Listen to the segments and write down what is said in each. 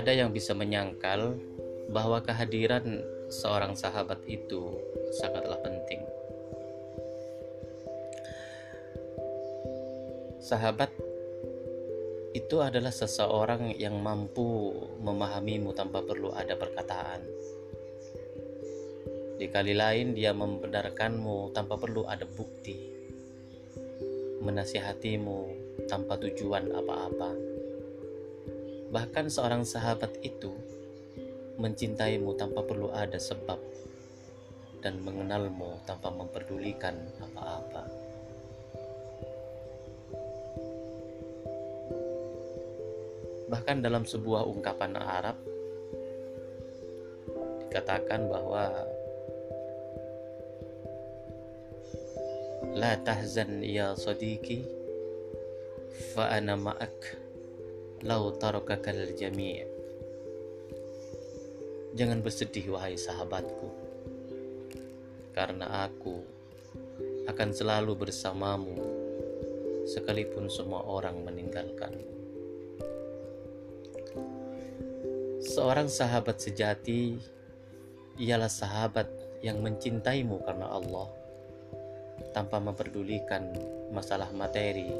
ada yang bisa menyangkal bahwa kehadiran seorang sahabat itu sangatlah penting. Sahabat itu adalah seseorang yang mampu memahamimu tanpa perlu ada perkataan. Di kali lain dia membenarkanmu tanpa perlu ada bukti. Menasihatimu tanpa tujuan apa-apa. Bahkan seorang sahabat itu mencintaimu tanpa perlu ada sebab dan mengenalmu tanpa memperdulikan apa-apa. Bahkan dalam sebuah ungkapan Arab dikatakan bahwa La tahzan ya sadiqi fa ana ma'ak lau jami' Jangan bersedih wahai sahabatku karena aku akan selalu bersamamu sekalipun semua orang meninggalkanmu. Seorang sahabat sejati ialah sahabat yang mencintaimu karena Allah tanpa memperdulikan masalah materi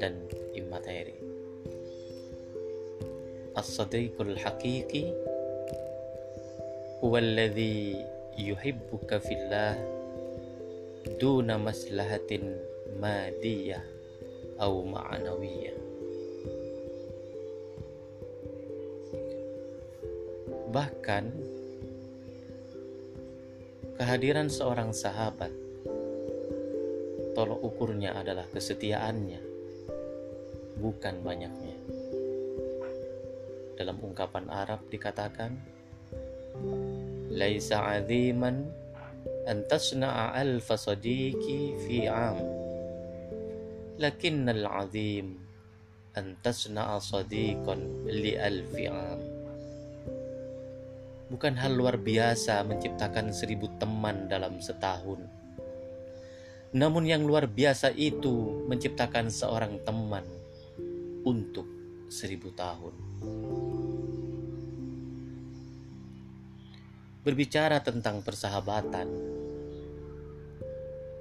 dan imateri. As-sadiqul haqiqi huwa alladhi yuhibbuka fillah duna maslahatin madiyah atau ma'nawiyah. Bahkan kehadiran seorang sahabat tolok ukurnya adalah kesetiaannya, bukan banyaknya. Dalam ungkapan Arab dikatakan, Laisa aziman an tasna'a alfa sadiqi fi am. Lakinnal azim an tasna'a sadiqan li alfi am. Bukan hal luar biasa menciptakan seribu teman dalam setahun. Namun yang luar biasa itu menciptakan seorang teman untuk seribu tahun. Berbicara tentang persahabatan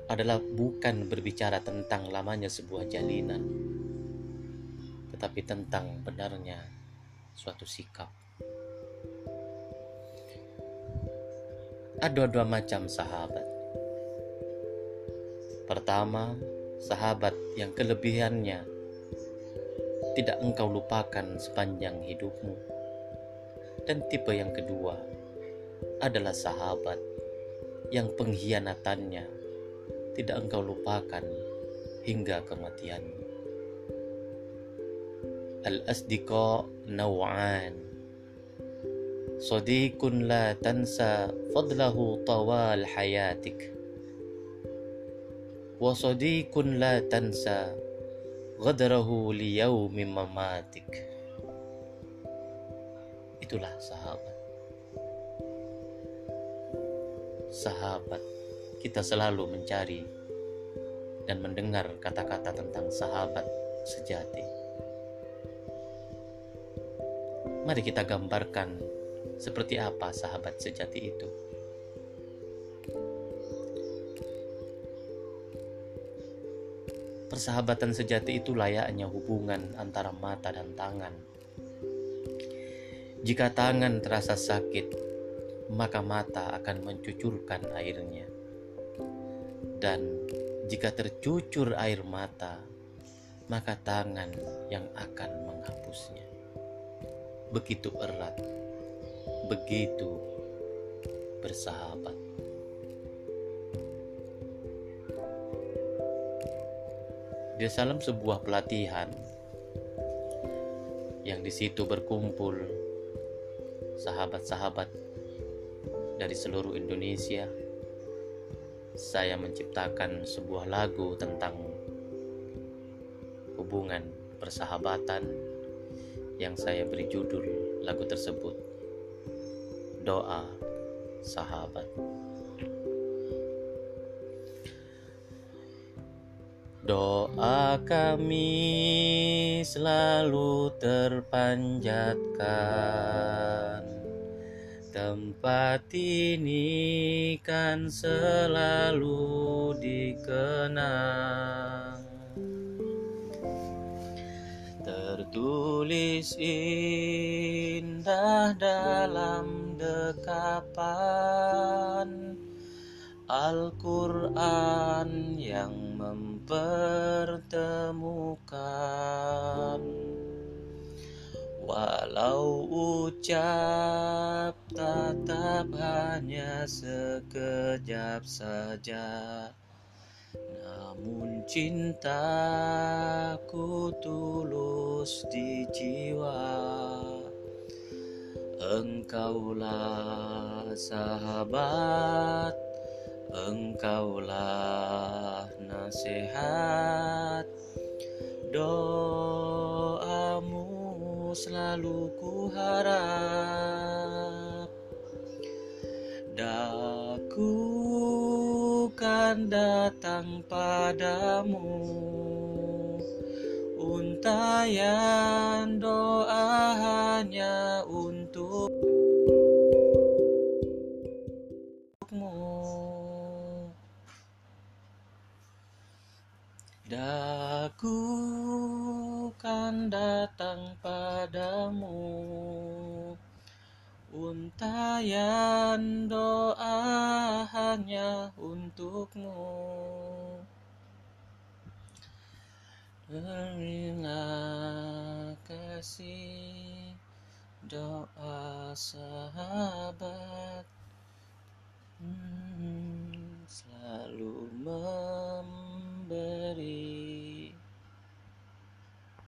adalah bukan berbicara tentang lamanya sebuah jalinan, tetapi tentang benarnya suatu sikap. ada dua macam sahabat. Pertama, sahabat yang kelebihannya tidak engkau lupakan sepanjang hidupmu. Dan tipe yang kedua adalah sahabat yang pengkhianatannya tidak engkau lupakan hingga kematianmu. Al-asdiqa naw'an صديق لا تنسى فضله طوال حياتك وصديق لا تنسى غدره ليوم مماتك itulah sahabat Sahabat kita selalu mencari dan mendengar kata-kata tentang sahabat sejati mari kita gambarkan seperti apa sahabat sejati itu? Persahabatan sejati itu layaknya hubungan antara mata dan tangan. Jika tangan terasa sakit, maka mata akan mencucurkan airnya. Dan jika tercucur air mata, maka tangan yang akan menghapusnya. Begitu erat begitu bersahabat. Di dalam sebuah pelatihan yang di situ berkumpul sahabat-sahabat dari seluruh Indonesia, saya menciptakan sebuah lagu tentang hubungan persahabatan yang saya beri judul lagu tersebut doa sahabat. Doa kami selalu terpanjatkan Tempat ini kan selalu dikenang. Tertulis indah dalam dekapan Al-Quran yang mempertemukan Walau ucap tetap hanya sekejap saja. Namun cintaku tulus di jiwa. Engkaulah sahabat Engkaulah nasihat Selalu ku harap Daku kan datang padamu. Untayan doa hanya untukmu Untayan doa hanya untukmu. Terima kasih doa sahabat. Hmm, selalu memberi